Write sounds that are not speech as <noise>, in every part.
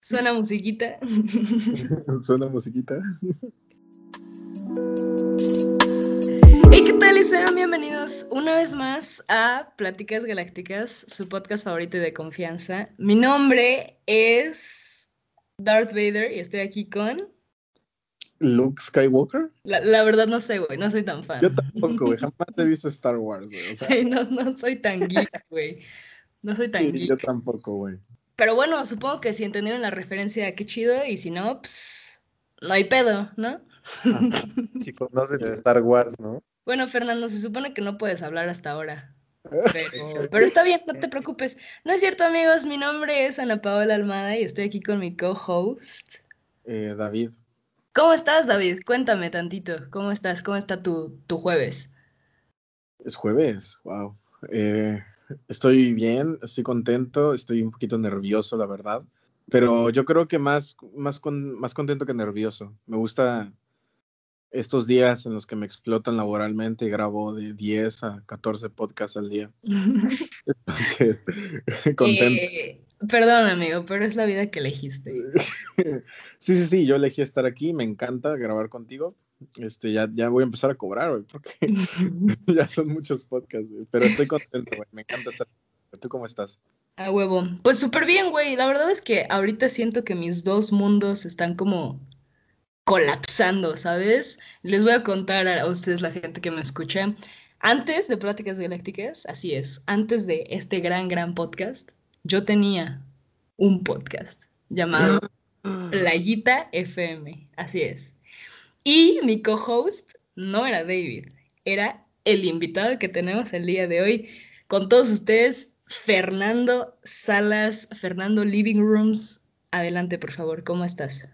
Suena musiquita. <laughs> Suena musiquita. ¿Y qué tal? Y sean bienvenidos una vez más a Pláticas Galácticas, su podcast favorito y de confianza. Mi nombre es Darth Vader y estoy aquí con. Luke Skywalker. La, la verdad no sé, güey, no soy tan fan. Yo tampoco, güey, jamás he visto Star Wars, güey. O sea, <laughs> Sí, no, no soy tan geek, güey. No soy tan sí, geek. yo tampoco, güey. Pero bueno, supongo que si entendieron la referencia, qué chido, y si no, pues no hay pedo, ¿no? <laughs> Si conoces de Star Wars, ¿no? Bueno, Fernando, se supone que no puedes hablar hasta ahora. Pero, <laughs> pero está bien, no te preocupes. No es cierto, amigos, mi nombre es Ana Paola Almada y estoy aquí con mi co-host. Eh, David. ¿Cómo estás, David? Cuéntame tantito. ¿Cómo estás? ¿Cómo está tu, tu jueves? Es jueves, wow. Eh, estoy bien, estoy contento, estoy un poquito nervioso, la verdad. Pero yo creo que más, más, con, más contento que nervioso. Me gusta estos días en los que me explotan laboralmente y grabo de 10 a 14 podcasts al día. <laughs> Entonces, <laughs> contento. Eh, perdón, amigo, pero es la vida que elegiste. <laughs> Sí, sí, sí, yo elegí estar aquí, me encanta grabar contigo. Este, ya, ya voy a empezar a cobrar, güey, porque <laughs> <laughs> ya son muchos podcasts, güey. Pero estoy contento, güey, me encanta estar. ¿Tú cómo estás? A huevo. Pues súper bien, güey. La verdad es que ahorita siento que mis dos mundos están como colapsando, ¿sabes? Les voy a contar a ustedes, la gente que me escucha. Antes de Pláticas Galácticas, así es, antes de este gran, gran podcast, yo tenía un podcast llamado <gasps> Playita FM, así es. Y mi co-host no era David, era el invitado que tenemos el día de hoy con todos ustedes, Fernando Salas, Fernando Living Rooms. Adelante, por favor, ¿cómo estás?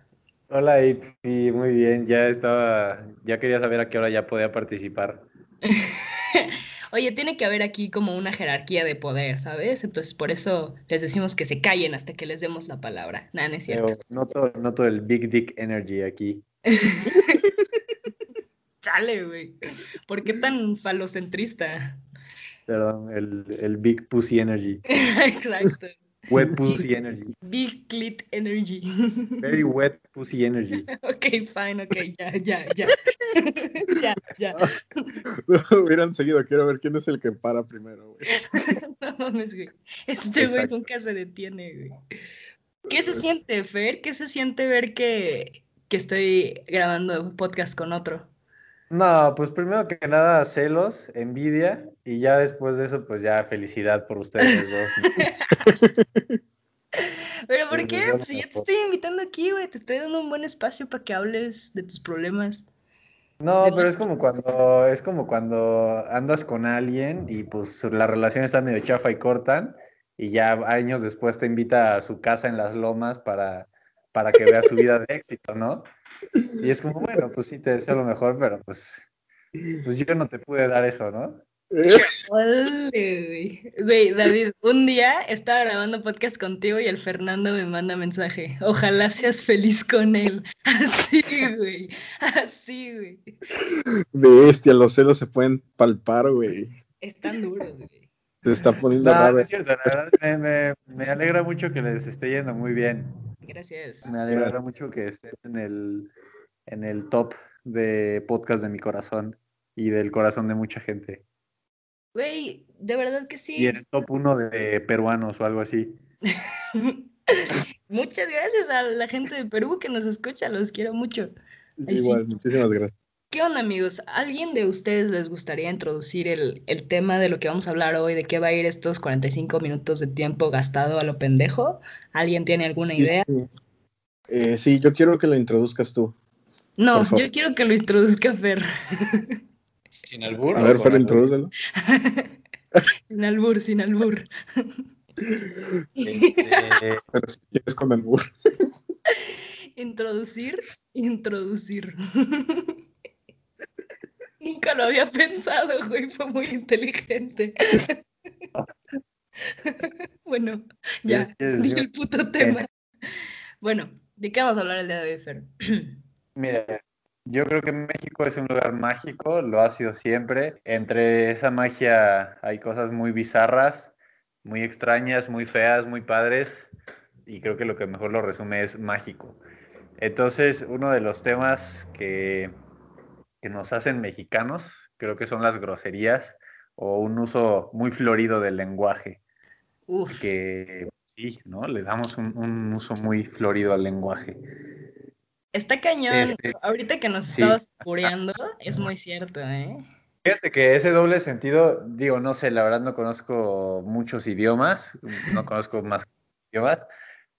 Hola, Ipi, muy bien. Ya estaba, ya quería saber a qué hora ya podía participar. <laughs> Oye, tiene que haber aquí como una jerarquía de poder, ¿sabes? Entonces por eso les decimos que se callen hasta que les demos la palabra. Nada, no es cierto. Pero noto, noto el Big Dick Energy aquí. <laughs> Chale, güey. ¿Por qué tan falocentrista? Perdón, el, el Big Pussy Energy. <laughs> Exacto. Wet Pussy Energy. Big clit energy. Very wet Pussy Energy. <laughs> ok, fine, ok, ya, ya, ya. ya, ya. Hubieran seguido, quiero ver quién es el que para primero, güey. no mames, güey. Este güey nunca se detiene, güey. ¿Qué se siente, Fer? ¿Qué se siente ver que, que estoy grabando podcast con otro? No, pues primero que nada celos, envidia y ya después de eso pues ya felicidad por ustedes dos. ¿no? <laughs> ¿Pero por qué? Pues si ya te estoy invitando aquí, güey, te estoy dando un buen espacio para que hables de tus problemas. No, pero es como cuando es como cuando andas con alguien y pues la relación está medio chafa y cortan y ya años después te invita a su casa en las lomas para, para que veas su vida de éxito, ¿no? Y es como, bueno, pues sí te deseo lo mejor, pero pues, pues yo no te pude dar eso, ¿no? Güey, David, un día estaba grabando podcast contigo y el Fernando me manda mensaje. Ojalá seas feliz con él. <laughs> Así, güey. Así, güey. Bestia, los celos se pueden palpar, güey. Están duros, güey. Te está poniendo No, no es cierto, la verdad me, me- me alegra mucho que les esté yendo muy bien. Gracias. Me alegra mucho que estén en el, en el top de podcast de mi corazón y del corazón de mucha gente. Güey, de verdad que Y sí. en el top uno de peruanos o algo así. <laughs> Muchas gracias a la gente de Perú que nos escucha, los quiero mucho. Sí. Igual, muchísimas gracias. ¿Qué onda, amigos? ¿Alguien de ustedes les gustaría introducir el, el tema de lo que vamos a hablar hoy? ¿De qué va a ir estos 45 minutos de tiempo gastado a lo pendejo? ¿Alguien tiene alguna idea? sí. Eh, sí, yo quiero que lo introduzcas tú. No, yo quiero que lo introduzca Fer. Sin albur. A ver, Fer, introdúcelo. <laughs> Sin albur, sin albur. Este, <laughs> Pero si quieres con albur. Introducir, introducir. Nunca lo había pensado, <laughs> güey, fue muy inteligente. <laughs> bueno, ya, ¿Quieres di decir- el puto tema. Bueno, ¿de qué vamos a hablar el día de hoy, Fer? <clears throat> Mira, yo creo que México es un lugar mágico, lo ha sido siempre. Entre esa magia hay cosas muy bizarras, muy extrañas, muy feas, muy padres. y creo que lo que mejor lo resume es mágico. Entonces, uno de los temas que, que nos hacen mexicanos, creo que son las groserías o un uso muy florido del lenguaje. Uf. Que sí, ¿no? Le damos un, un uso muy florido al lenguaje. Está cañón. Este, Ahorita que nos sí. estabas pureando, es muy cierto, ¿eh? Fíjate que ese doble sentido, digo, no sé, la verdad no conozco muchos idiomas, no conozco más idiomas,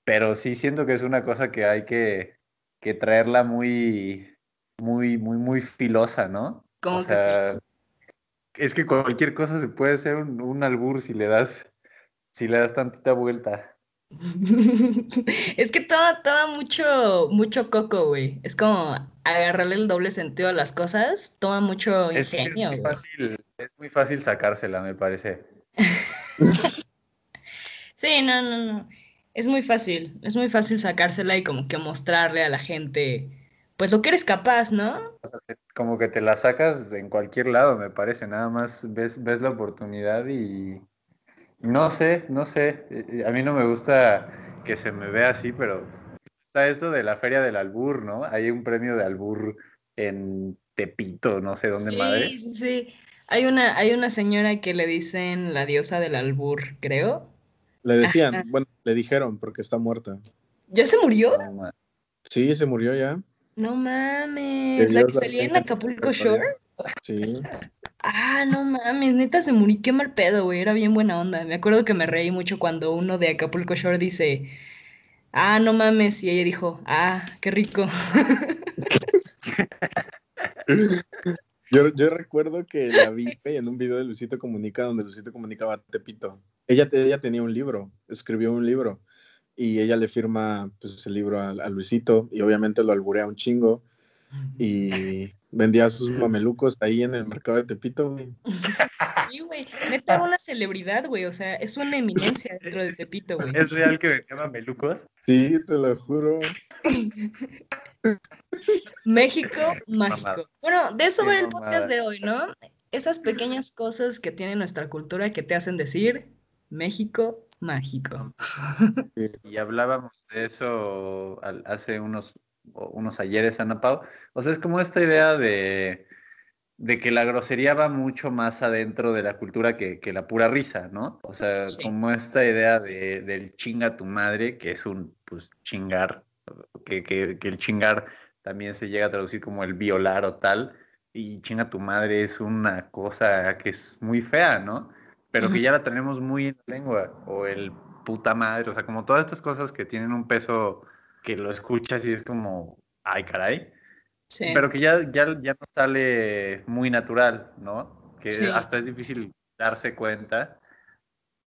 pero sí siento que es una cosa que hay que, que traerla muy, muy, muy, muy filosa, ¿no? Como O que sea, filosa. es que cualquier cosa se puede ser un, un albur si le das, si le das tantita vuelta. <laughs> Es que toma, toma mucho, mucho coco, güey. Es como agarrarle el doble sentido a las cosas. Toma mucho Es, que es ingenio, muy fácil, es muy fácil sacársela, me parece. <laughs> Sí, no, no, no. Es muy fácil. Es muy fácil sacársela y como que mostrarle a la gente, pues lo que eres capaz, ¿no? Como que te la sacas en cualquier lado, me parece. Nada más ves, ves la oportunidad y no sé, no sé. eh, eh, A mí no me gusta que se me vea así, pero está esto de la Feria del Albur, ¿no? Hay un premio de Albur en Tepito, no sé dónde madre. Sí, sí, sí. Hay una, hay una señora que le dicen la diosa del albur, creo. Le decían, Ajá. bueno, le dijeron porque está muerta. ¿Ya se murió? Sí, se murió ya. No mames. ¿La que salía en Acapulco. Shore? Sí. <laughs> Ah, no mames, neta se murió. Qué mal pedo, güey. Era bien buena onda. Me acuerdo que me reí mucho cuando uno de Acapulco Shore dice, ah, no mames. Y ella dijo, ah, qué rico. <laughs> Yo, yo recuerdo que la vi en un video de Luisito Comunica donde Luisito comunicaba a Tepito. Ella, ella tenía un libro, escribió un libro y ella le firma pues, el libro a, a Luisito y obviamente lo alburea un chingo y <laughs> vendía sus mamelucos ahí en el mercado de Tepito. güey. Sí, güey. Neta era una celebridad, güey. O sea, es una eminencia dentro de Tepito, güey. ¿Es real que vendía mamelucos? Sí, te lo juro. <laughs> México <laughs> mágico. Bueno, de eso Qué va el podcast de hoy, ¿no? Esas pequeñas cosas que tiene nuestra cultura que te hacen decir México mágico. <laughs> Y hablábamos de eso hace unos, o- unos ayeres, Ana Pau. O sea, es como esta idea de, de que la grosería va mucho más adentro de la cultura que, que la pura risa, ¿no? O sea, Sí. como esta idea de, del chinga tu madre, que es un pues, chingar, que, que, que el chingar también se llega a traducir como el violar o tal, y chinga tu madre es una cosa que es muy fea, ¿no? Pero que ya la tenemos muy en la lengua, o el puta madre, o sea, como todas estas cosas que tienen un peso que lo escuchas y es como, ay, caray, Sí. pero que ya, ya, ya no sale muy natural, ¿no? Que Sí. hasta es difícil darse cuenta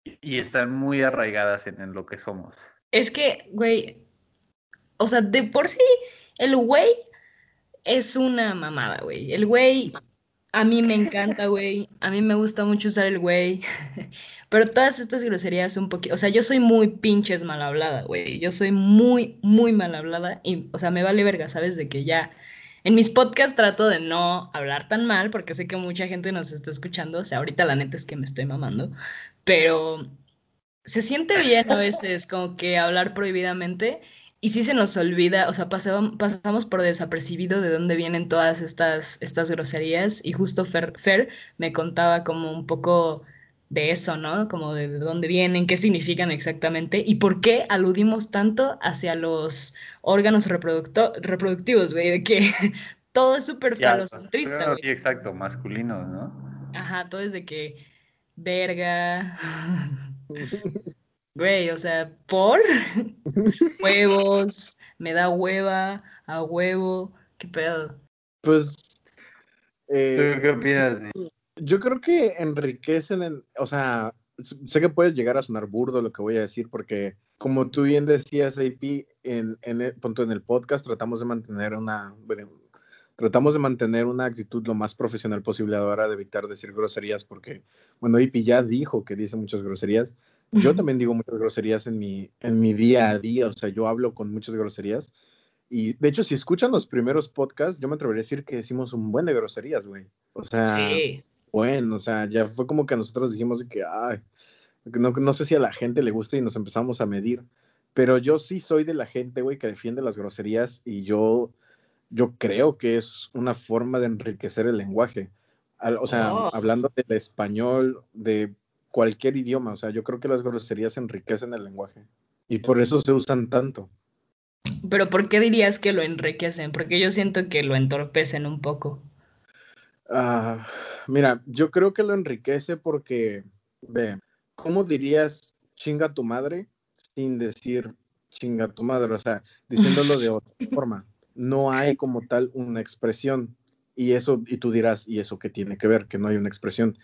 y, y están muy arraigadas en, en lo que somos. Es que, güey, o sea, de por sí, el güey es una mamada, güey. El güey, a mí me encanta, güey. A mí me gusta mucho usar el güey. <laughs> Pero todas estas groserías un poquito, o sea, yo soy muy pinches mal hablada, güey. Yo soy muy, muy mal hablada y, o sea, me vale verga, ¿sabes? De que ya en mis podcasts trato de no hablar tan mal porque sé que mucha gente nos está escuchando. O sea, ahorita la neta es que me estoy mamando, pero se siente bien a veces como que hablar prohibidamente y sí se nos olvida, o sea, pasam- pasamos por desapercibido de dónde vienen todas estas, estas groserías y justo Fer, Fer me contaba como un poco de eso, ¿no? Como de, de dónde vienen, qué significan exactamente y por qué aludimos tanto hacia los órganos reproducto- reproductivos, güey, de que <laughs> todo es súper falocentrista, güey. sí, exacto, masculino, ¿no? Ajá, todo es de que, verga. <laughs> Güey, o sea, por <laughs> huevos, me da hueva, a huevo, qué pedo. Pues. ¿Tú eh, qué opinas? de- Yo creo que enriquecen, en- o sea, sé que puede llegar a sonar burdo lo que voy a decir, porque como tú bien decías, AP, en, en el, punto en el podcast tratamos de mantener una, bueno, tratamos de mantener una actitud lo más profesional posible a la hora de evitar decir groserías, porque, bueno, AP ya dijo que dice muchas groserías. Yo también digo muchas groserías en mi, en mi día a día, o sea, yo hablo con muchas groserías. Y de hecho, si escuchan los primeros podcasts, yo me atrevería a decir que decimos un buen de groserías, güey. O sea, Sí, bueno, o sea, ya fue como que nosotros dijimos que, ay, no, no sé si a la gente le gusta y nos empezamos a medir, Pero yo sí soy de la gente, güey, que defiende las groserías y yo, yo creo que es una forma de enriquecer el lenguaje. o sea, Oh. hablando del español, de cualquier idioma, o sea, yo creo que las groserías enriquecen el lenguaje y por eso se usan tanto. Pero ¿por qué dirías que lo enriquecen? Porque yo siento que lo entorpecen un poco. Ah, mira, yo creo que lo enriquece porque, ve, ¿cómo dirías chinga tu madre sin decir chinga tu madre? O sea, diciéndolo de otra <laughs> forma. No hay como tal una expresión. Y eso, y tú dirás, ¿y eso qué tiene que ver? Que no hay una expresión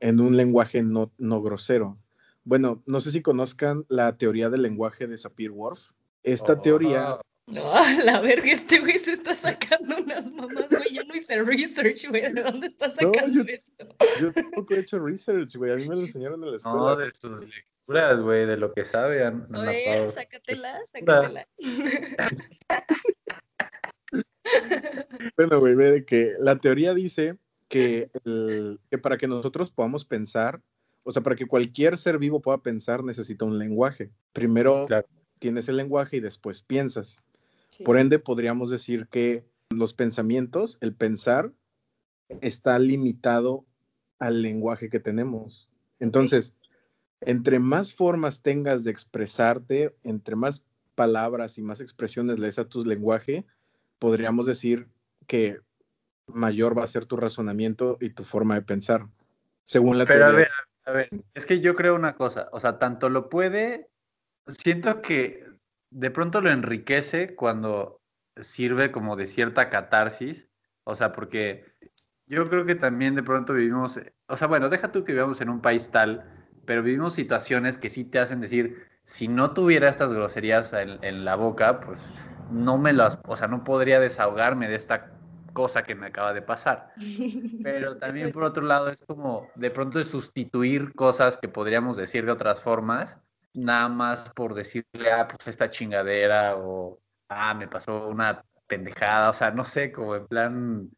en un lenguaje no, no grosero. Bueno, no sé si conozcan la teoría del lenguaje de Sapir-Whorf. Esta Oh. teoría, No, <laughs> la verga, este güey se está sacando unas mamás, güey. Yo no hice research, güey. ¿De dónde está sacando yo- esto? yo tampoco he hecho research, güey. A mí me lo enseñaron en la escuela. No, de sus lecturas, güey, de lo que sabe. Ana A ver, Pao. sácatela, sácatela. <laughs> Bueno, güey, ve que la teoría dice que, el- que para que nosotros podamos pensar, o sea, para que cualquier ser vivo pueda pensar, necesita un lenguaje. Primero Claro. tienes el lenguaje y después piensas. Por ende, podríamos decir que los pensamientos, el pensar, está limitado al lenguaje que tenemos. Entonces, entre más formas tengas de expresarte, entre más palabras y más expresiones le des a tu lenguaje, podríamos decir que mayor va a ser tu razonamiento y tu forma de pensar, según la Pero a teoría. ver, a ver, es que yo creo una cosa, o sea, tanto lo puede, siento que de pronto lo enriquece cuando sirve como de cierta catarsis, o sea, porque yo creo que también de pronto vivimos, o sea, bueno, deja tú que vivamos en un país tal, pero vivimos situaciones que sí te hacen decir, si no tuviera estas groserías en, en la boca, pues no me las, o sea, no podría desahogarme de esta cosa que me acaba de pasar. <laughs> Pero también por otro lado es como de pronto es sustituir cosas que podríamos decir de otras formas, nada más por decirle, ah, pues esta chingadera o, ah, me pasó una pendejada, o sea, no sé, como en plan,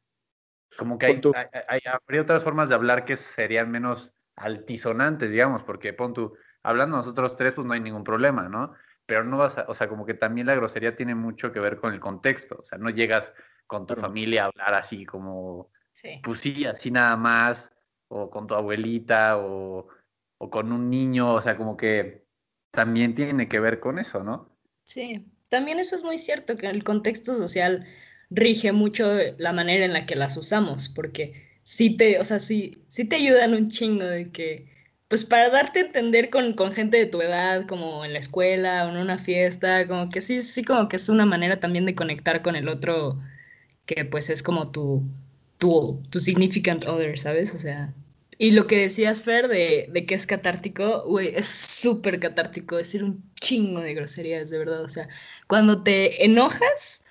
como que hay, hay- hay- habría otras formas de hablar que serían menos altisonantes, digamos, porque pon tú, hablando nosotros tres, pues no hay ningún problema, ¿no? Pero no vas a, o sea, como que también la grosería tiene mucho que ver con el contexto, o sea, no llegas con tu familia hablar así como Sí. pues sí, así nada más, o con tu abuelita, o, o con un niño, o sea, como que también tiene que ver con eso, ¿no? Sí, también eso es muy cierto, que el contexto social rige mucho la manera en la que las usamos, porque sí te, o sea, sí, sí te ayudan un chingo de que, pues para darte a entender con, con gente de tu edad, como en la escuela o en una fiesta, como que sí, sí, como que es una manera también de conectar con el otro, que pues es como tu, tu, tu significant other, ¿sabes? O sea, y lo que decías, Fer, de, de que es catártico, güey, es súper catártico decir un chingo de groserías, de verdad. O sea, cuando te enojas,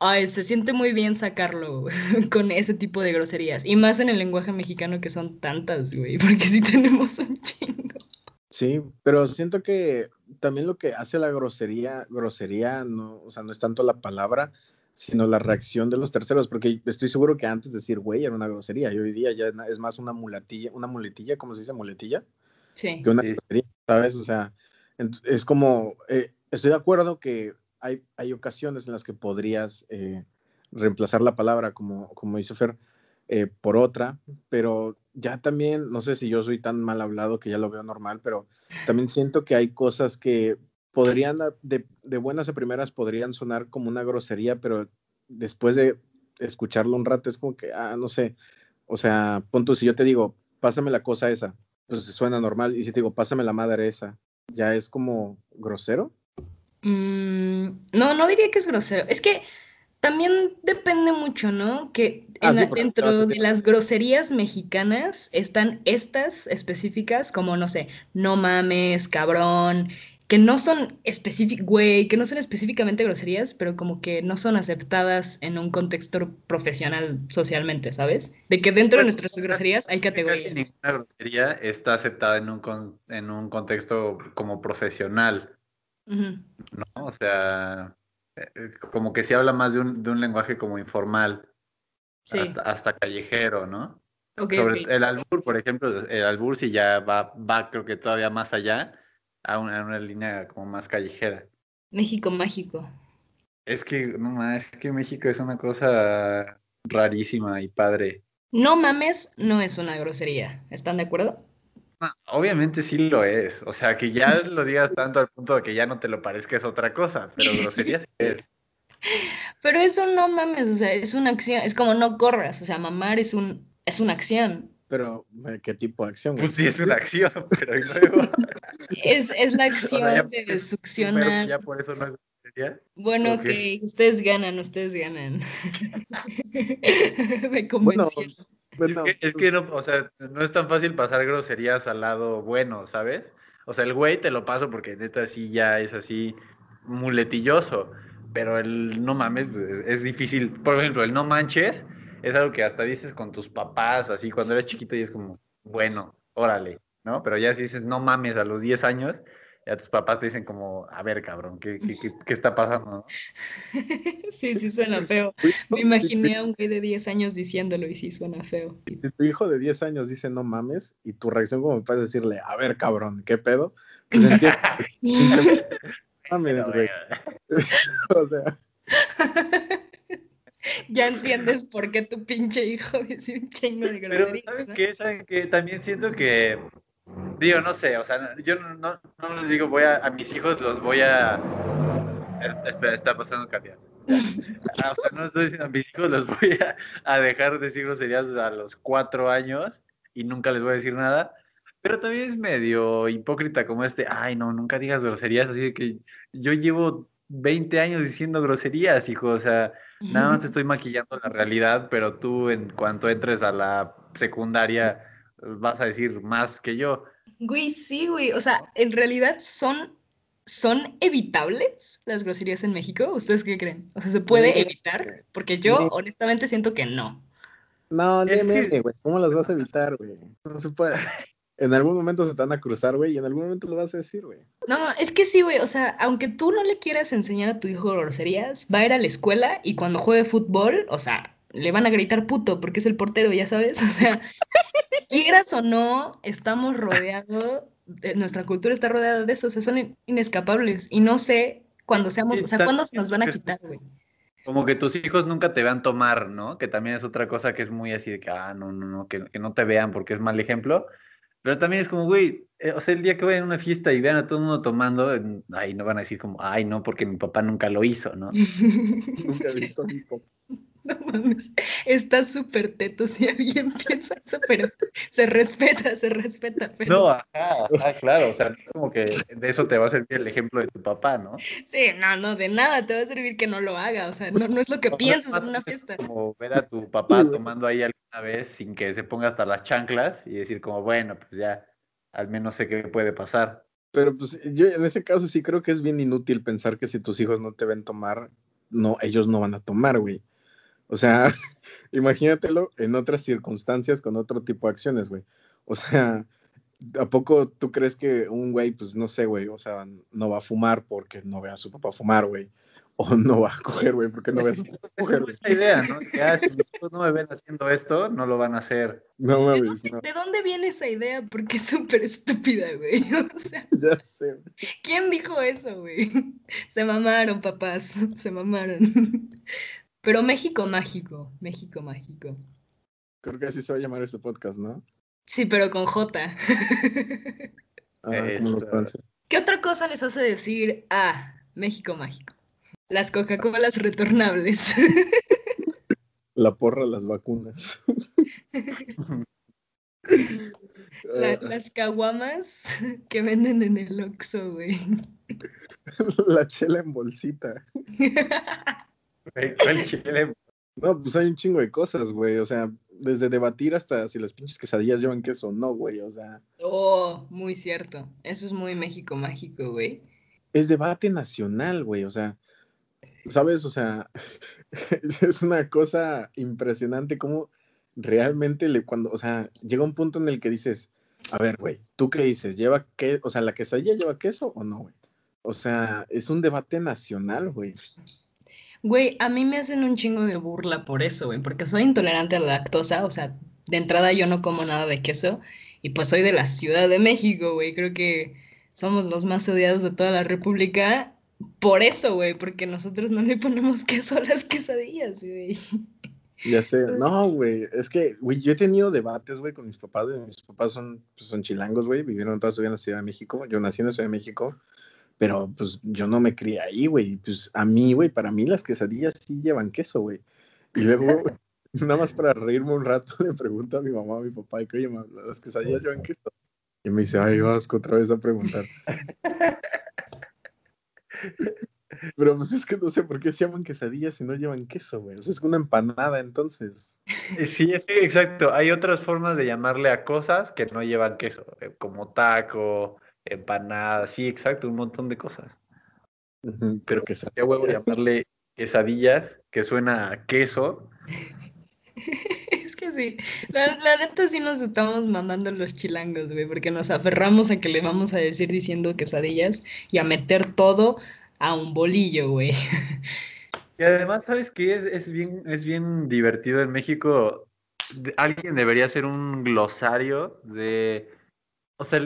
ay, se siente muy bien sacarlo <laughs> con ese tipo de groserías. Y más en el lenguaje mexicano que son tantas, güey, <laughs> porque sí tenemos un chingo. Sí, pero siento que también lo que hace la grosería, grosería, no, o sea, no es tanto la palabra, sino la reacción de los terceros, porque estoy seguro que antes decir güey era una grosería, y hoy día ya es más una mulatilla, una muletilla, ¿cómo se dice muletilla? Sí. Que una Sí. grosería, ¿sabes? O sea, es como, eh, estoy de acuerdo que hay, hay ocasiones en las que podrías eh, reemplazar la palabra, como, como dice Fer, eh, por otra, pero ya también, no sé si yo soy tan mal hablado que ya lo veo normal, pero también siento que hay cosas que podrían, de, de buenas a primeras, podrían sonar como una grosería, pero después de escucharlo un rato es como que, ah, no sé, o sea, punto, si yo te digo, pásame la cosa esa, pues suena normal, y si te digo, pásame la madre esa, ya es como grosero. Mm, no, no diría que es grosero. Es que también depende mucho, ¿no? Que Ah, sí, la- dentro de las groserías mexicanas están estas específicas, como, no sé, no mames, cabrón, que no son específicas, güey, que no son específicamente groserías, pero como que no son aceptadas en un contexto profesional socialmente, ¿sabes? De que dentro de nuestras groserías hay categorías. ninguna grosería está aceptada en un, con- en un contexto como profesional. ¿no? O sea, eh, como que se habla más de un, de un lenguaje como informal, Sí, hasta, hasta callejero, ¿no? Sobre el albur, por ejemplo, el albur sí ya va, va creo que todavía más allá, a una, a una línea como más callejera. México mágico. Es que, no más, es que México es una cosa rarísima y padre. No mames no es una grosería. ¿Están de acuerdo? No, obviamente sí lo es. O sea, que ya <laughs> lo digas tanto al punto de que ya no te lo parezca es otra cosa, pero <laughs> grosería sí es. Pero eso no mames, o sea, es una acción, es como no corras, o sea, mamar es un es una acción. Pero, ¿qué tipo de acción? Pues sí es una acción, <laughs> pero y luego. Es, es la acción ya- de succionar. ya por eso no es grosería. Bueno, ok. que ustedes ganan, ustedes ganan. <laughs> Me convencieron. bueno, es, que, es pues, que no, o sea, no es tan fácil pasar groserías al lado bueno, ¿sabes? O sea, el güey te lo paso porque neta sí ya es así muletilloso, pero el no mames pues, es, es difícil. Por ejemplo, el no manches es algo que hasta dices con tus papás, así cuando eres chiquito y es como, bueno, órale, ¿no? Pero ya si dices no mames a los 10 años, ya tus papás te dicen como, a ver, cabrón, ¿qué, qué, qué, qué está pasando? no?". <laughs> Sí, sí suena feo. Me imaginé a un güey de 10 años diciéndolo y sí suena feo. Si tu hijo de 10 años dice no mames y tu reacción como papá es decirle, a ver, cabrón, ¿qué pedo? Pues entiendo, <laughs> <laughs> no mames, güey. O sea, <laughs> ya entiendes por qué tu pinche hijo <laughs> dice un chingo de Pero, groserías. ¿saben ¿no? qué? ¿Saben qué? También siento que, digo, no sé, o sea, yo no, no, les digo, voy a, a mis hijos los voy a... Eh, Espera, está pasando. Ya. Ah, o sea, no estoy diciendo, a mis hijos los voy a, a dejar decir groserías a los cuatro años y nunca les voy a decir nada. Pero también es medio hipócrita como este, ay, no, nunca digas groserías, así de que yo llevo 20 años diciendo groserías, hijo, o sea, Nada más te <laughs> estoy maquillando la realidad, pero tú en cuanto entres a la secundaria vas a decir más que yo. Güey, sí, güey. O sea, en realidad son, son evitables las groserías en México. ¿Ustedes qué creen? O sea, ¿se puede evitar? Porque yo honestamente siento que no. no, meme, güey. ¿Cómo las vas a evitar, güey? No se puede. En algún momento se te van a cruzar, güey, y en algún momento lo vas a decir, güey. No, es que sí, güey. O sea, aunque tú no le quieras enseñar a tu hijo groserías, va a ir a la escuela y cuando juegue fútbol, o sea, le van a gritar puto porque es el portero, ya sabes. <laughs> O sea, quieras o no, estamos rodeados, de- nuestra cultura está rodeada de eso. O sea, son in- inescapables. Y no sé cuándo seamos, o sea, cuándo se nos van a quitar, güey. Como que tus hijos nunca te vean tomar, ¿no? Que también es otra cosa que es muy así de que, ah, no, no, no, que, que no te vean porque es mal ejemplo. Pero también es como, güey, eh, o sea, el día que vayan a una fiesta y vean a todo el mundo tomando, eh, ahí no van a decir como, ay, no, porque mi papá nunca lo hizo, ¿no? <laughs> Nunca he visto a mi papá. <laughs> No mames, está súper teto si alguien <laughs> piensa eso, pero se respeta, se respeta. Pero... No, ajá, ajá, claro, o sea, es como que de eso te va a servir el ejemplo de tu papá, ¿no? Sí, no, no, de nada te va a servir que no lo haga, o sea, no, no es lo que piensas en una fiesta. Como ver a tu papá tomando ahí alguna vez sin que se ponga hasta las chanclas y decir como, bueno, pues ya, al menos sé qué puede pasar. Pero pues yo en ese caso sí creo que es bien inútil pensar que si tus hijos no te ven tomar, no, ellos no van a tomar, güey. O sea, <laughs> imagínatelo en otras circunstancias con otro tipo de acciones, güey. O sea, ¿a poco tú crees que un güey, pues no sé, güey, o sea, no va a fumar porque no ve a su papá fumar, güey? O no va a coger, güey, porque no ve a Es su papá es coger, esa idea, ¿no? <laughs> Que ah, si mis hijos no me ven haciendo esto, no lo van a hacer. No ¿De mames, dónde, no, de dónde viene esa idea? Porque es súper estúpida, güey. <laughs> O sea, ya sé. ¿quién dijo eso, güey? Se mamaron, papás, se mamaron. Pero México mágico, México mágico. Creo que así se va a llamar este podcast, ¿no? Sí, pero con J. Ah. ¿Qué otra cosa les hace decir ah, México mágico? Las Coca-Colas retornables. La porra, las vacunas. <laughs> La- Ah, las caguamas que venden en el Oxxo, güey. <laughs> la chela en bolsita. <laughs> Güey, ¿cuál chile? No, pues hay un chingo de cosas, güey. O sea, desde debatir hasta si las pinches quesadillas llevan queso o no, güey. O sea, Oh, muy cierto. Eso es muy México mágico, güey. es debate nacional, güey. O sea, ¿sabes? O sea, <laughs> es una cosa impresionante cómo realmente le cuando, o sea, llega un punto en el que dices, a ver, güey, ¿tú qué dices? ¿Lleva qué? O sea, ¿la quesadilla lleva queso o no, güey? O sea, es un debate nacional, güey. Güey, a mí me hacen un chingo de burla por eso, güey, porque soy intolerante a la lactosa, o sea, de entrada yo no como nada de queso y pues soy de la Ciudad de México, güey, creo que somos los más odiados de toda la República. Por eso, güey, porque nosotros no le ponemos <laughs> queso a las quesadillas, güey. Ya sé, <laughs> no, güey, es que, güey, yo he tenido debates, güey, con mis papás, güey. mis papás son, pues, son chilangos, güey, vivieron toda su vida en la Ciudad de México, yo nací en la Ciudad de México, pero pues yo no me crié ahí, güey, pues a mí, güey, para mí las quesadillas sí llevan queso, güey. Y luego, <laughs> <laughs> nada más para reírme un rato, <laughs> le pregunto a mi mamá, a mi papá, oye, mamá, las quesadillas llevan queso. Y me dice, ay, vas otra vez a preguntar. Pero pues es que no sé por qué se llaman quesadillas si no llevan queso, güey. O sea, es una empanada entonces. Sí, sí, exacto. Hay otras formas de llamarle a cosas que no llevan queso, eh, como taco, empanada, sí, exacto, un montón de cosas. Pero que sería huevo llamarle quesadillas, que suena a queso. <laughs> es que sí, la, la, neta sí nos estamos mandando los chilangos, güey, porque nos aferramos a que le vamos a decir diciendo quesadillas y a meter todo a un bolillo, güey. <laughs> Y además, ¿sabes qué? Es, es, bien, es bien divertido en México. Alguien debería hacer un glosario de... O sea,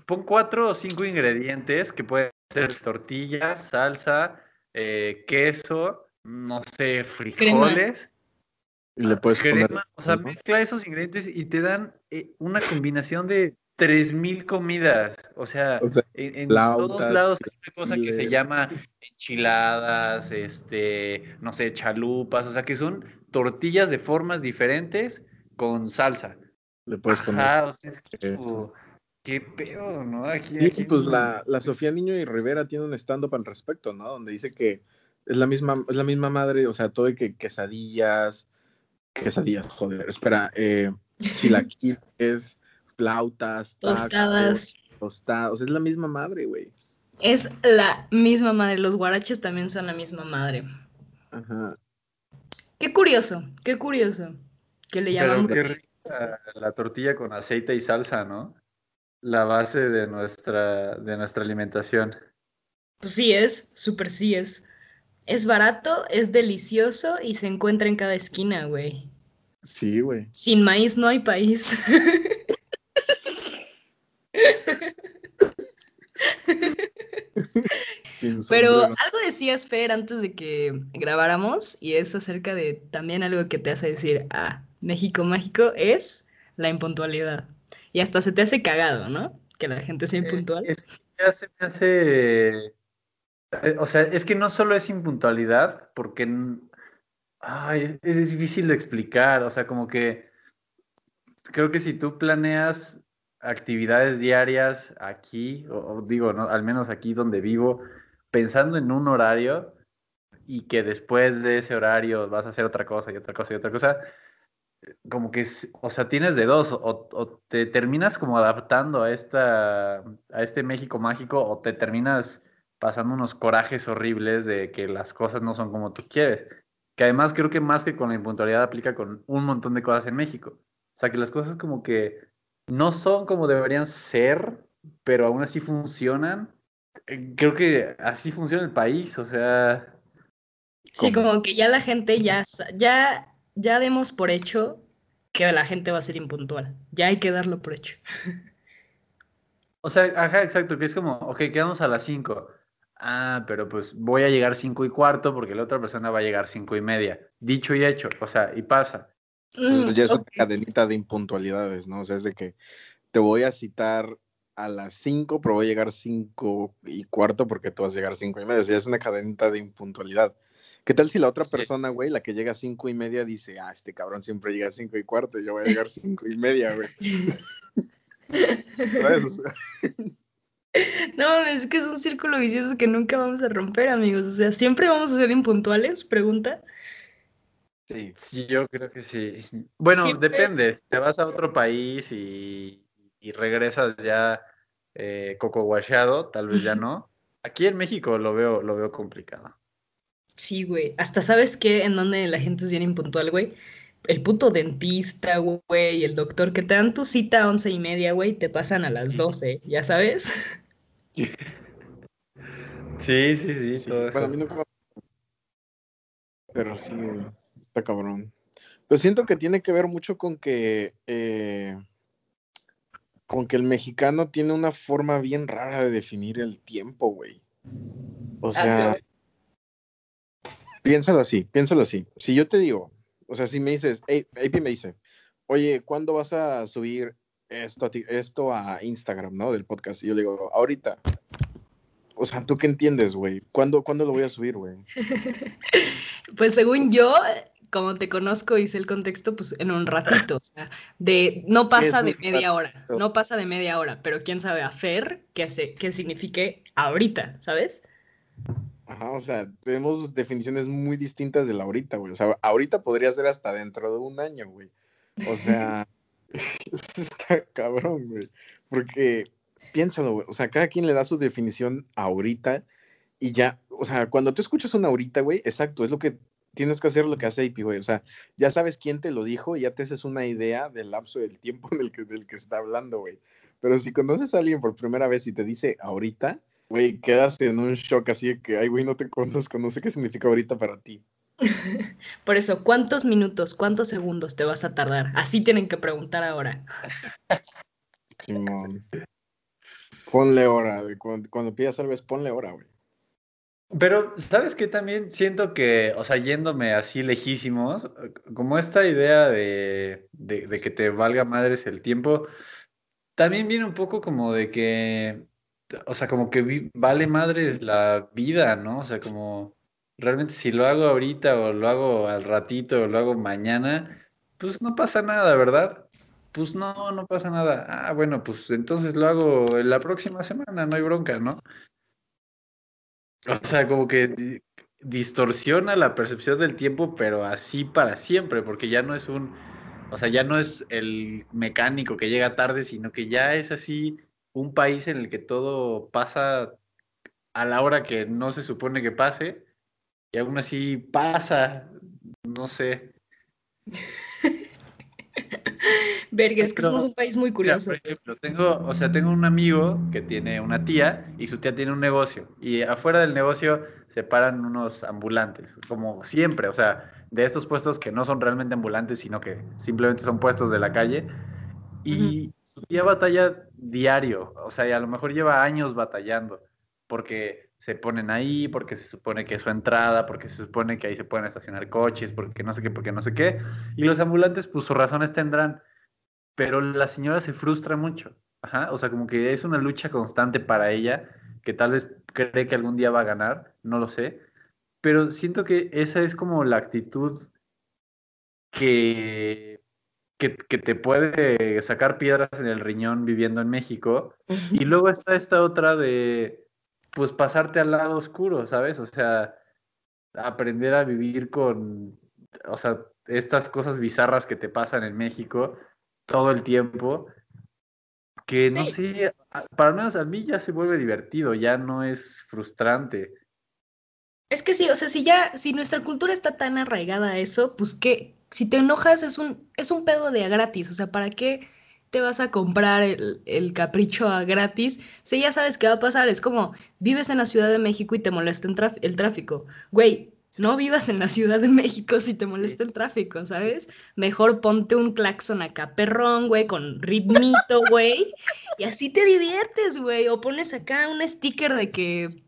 pon cuatro o cinco ingredientes que pueden ser tortilla, salsa, eh, queso, no sé, frijoles. Y le puedes crema, poner... O sea, mezcla esos ingredientes y te dan eh, una combinación de tres mil comidas. O sea, O sea, en, en flautas, todos lados hay una cosa que se llama enchiladas, este, no sé, chalupas, o sea, que son tortillas de formas diferentes con salsa. Le puedes poner. Ajá, o sea, es qué pedo, ¿no? Aquí, Sí, aquí pues no- la, la Sofía Niño y Rivera tiene un stand-up al respecto, ¿no? Donde dice que es la misma, es la misma madre, o sea, todo y que quesadillas, quesadillas, joder, espera, eh, <laughs> chilaquiles, flautas, tacos, Tostadas. tostadas, o sea, es la misma madre, güey. Es la misma madre, los guaraches también son la misma madre. Ajá. Qué curioso, qué curioso. Que le Pero llamamos... qué rica la tortilla con aceite y salsa, ¿no? La base de nuestra, de nuestra alimentación. Pues sí es, súper sí es. Es barato, es delicioso y se encuentra en cada esquina, güey. Sí, güey. Sin maíz no hay país. <laughs> Pero algo decías, Fer, antes de que grabáramos, y es acerca de también algo que te hace decir, ah, México mágico es la impuntualidad. Y hasta se te hace cagado, ¿no? Que la gente sea impuntual. Es que ya se me hace. eh, O sea, es que no solo es impuntualidad, porque. Ay, es, es difícil de explicar. O sea, como que. Creo que si tú planeas actividades diarias aquí, o, o digo, ¿no? al menos aquí donde vivo, pensando en un horario y que después de ese horario vas a hacer otra cosa y otra cosa y otra cosa, como que, o sea, tienes de dos, o, o te terminas como adaptando a, esta, a este México mágico, o te terminas pasando unos corajes horribles de que las cosas no son como tú quieres. Que además creo que más que con la impuntualidad aplica con un montón de cosas en México. O sea, que las cosas como que no son como deberían ser, pero aún así funcionan. Eh, Creo que así funciona el país, o sea, Sí, como que ya la gente ya, ya, ya demos por hecho que la gente va a ser impuntual. Ya hay que darlo por hecho. O sea, ajá, exacto, que es como, ok, quedamos a las 5. Ah, pero pues voy a llegar 5 y cuarto porque la otra persona va a llegar 5 y media. Dicho y hecho, o sea, y pasa. Pues Mm, ya es una cadenita de impuntualidades, ¿no? O sea, es de que te voy a citar a las 5, pero voy a llegar 5 y cuarto porque tú vas a llegar 5 y media. O sea, es una cadenita de impuntualidad. ¿Qué tal si la otra Sí. persona, güey, la que llega a 5 y media, dice, ah, este cabrón siempre llega a 5 y cuarto y yo voy a llegar 5 y media, güey? <laughs> <laughs> No, es que es un círculo vicioso que nunca vamos a romper, amigos. O sea, siempre vamos a ser impuntuales, pregunta. sí. Sí, yo creo que sí. Bueno, Siempre- depende. Te vas a otro país y, y regresas ya eh, coco guachado, tal vez ya no. Aquí en México lo veo, lo veo complicado. Sí, güey. Hasta sabes qué, en donde la gente es bien impuntual, güey. El puto dentista, güey, y el doctor que te dan tu cita a once y media, güey, te pasan a las doce, ¿ya sabes? <laughs> Sí, sí, sí, Sí, todo bueno, a eso. mí nunca Pero sí, güey, está cabrón. Pero siento que tiene que ver mucho con que, eh, Como que el mexicano tiene una forma bien rara de definir el tiempo, güey. O Ah, sea, piénsalo así, piénsalo así. Si yo te digo, o sea, si me dices, hey, AP me dice, oye, ¿cuándo vas a subir esto a, ti- esto a Instagram, ¿no? Del podcast. Y yo le digo, ahorita. O sea, ¿tú qué entiendes, güey? ¿Cuándo, ¿Cuándo lo voy a subir, güey? <laughs> Pues según yo, como te conozco y sé el contexto, pues en un ratito, o sea, de no pasa de media hora, no pasa de media hora, pero quién sabe a Fer qué, se, qué signifique ahorita, ¿sabes? Ajá, o sea, tenemos definiciones muy distintas de la ahorita, güey. O sea, ahorita podría ser hasta dentro de un año, güey. O sea, <laughs> <laughs> está cabrón, güey. Porque, piénsalo, güey. O sea, cada quien le da su definición ahorita y ya, o sea, cuando tú escuchas una ahorita, güey, exacto, es lo que tienes que hacer lo que hace IP, güey. O sea, ya sabes quién te lo dijo y ya te haces una idea del lapso del tiempo <laughs> en el que, del que está hablando, güey. Pero si conoces a alguien por primera vez y te dice ahorita, güey, quedas en un shock así de que, ay, güey, no te conozco, no sé qué significa ahorita para ti. <laughs> Por eso, ¿cuántos minutos, cuántos segundos te vas a tardar? Así tienen que preguntar ahora. Simón. Ponle hora. Cuando, cuando pidas algo es ponle hora, güey. Pero, ¿sabes qué? También siento que, o sea, yéndome así lejísimos, como esta idea de, de, de que te valga madres el tiempo, también viene un poco como de que, o sea, como que vi- vale madres la vida, ¿no? O sea, como realmente si lo hago ahorita o lo hago al ratito o lo hago mañana, pues no pasa nada, ¿verdad? Pues no, no pasa nada. Ah, bueno, pues entonces lo hago la próxima semana, no hay bronca, ¿no? O sea, como que di- distorsiona la percepción del tiempo, pero así para siempre, porque ya no es un, o sea, ya no es el mecánico que llega tarde, sino que ya es así un país en el que todo pasa a la hora que no se supone que pase, y aún así pasa, no sé. <laughs> Verga, es que Pero, somos un país muy Mira, curioso. por ejemplo, tengo, o sea, tengo un amigo que tiene una tía y su tía tiene un negocio y afuera del negocio se paran unos ambulantes, como siempre, o sea, de estos puestos que no son realmente ambulantes, sino que simplemente son puestos de la calle y tía batalla diario, o sea, y a lo mejor lleva años batallando porque se ponen ahí, porque se supone que es su entrada, porque se supone que ahí se pueden estacionar coches, porque no sé qué, porque no sé qué, y los ambulantes pues sus razones tendrán pero la señora se frustra mucho. Ajá, o sea, como que es una lucha constante para ella, que tal vez cree que algún día va a ganar, no lo sé, pero siento que esa es como la actitud que, que, que te puede sacar piedras en el riñón viviendo en México. Y luego está esta otra de, pues, pasarte al lado oscuro, ¿sabes? O sea, aprender a vivir con, o sea, estas cosas bizarras que te pasan en México todo el tiempo, que no sé, para menos a mí ya se vuelve divertido, ya no es frustrante. Es que sí, o sea, si ya, si nuestra cultura está tan arraigada a eso, pues que si te enojas es un, es un pedo de a gratis, o sea, ¿para qué te vas a comprar el, el capricho a gratis si ya sabes qué va a pasar? Es como, vives en la Ciudad de México y te molesta el, tráfico. Güey, no vivas en la Ciudad de México si te molesta el tráfico, ¿sabes? Mejor ponte un claxon acá perrón, güey, con ritmito, güey, y así te diviertes, güey, o pones acá un sticker de que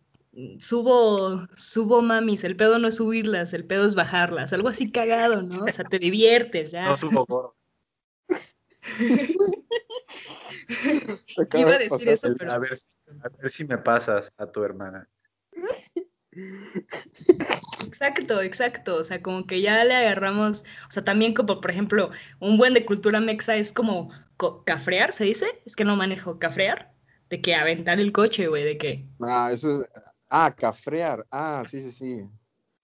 subo, subo mamis, el pedo no es subirlas, el pedo es bajarlas, algo así cagado, ¿no? O sea, te diviertes ya. No subo gordo. <laughs> Iba a de decir eso, pero A ver, a ver si me pasas a tu hermana. exacto, exacto, o sea, como que ya le agarramos, o sea, también como, por ejemplo, un buen de cultura mexa es como co- cafrear, ¿se dice? Es que no manejo cafrear, de que aventar el coche, güey, de que, Ah, eso. Ah, cafrear. Ah, sí, sí, sí.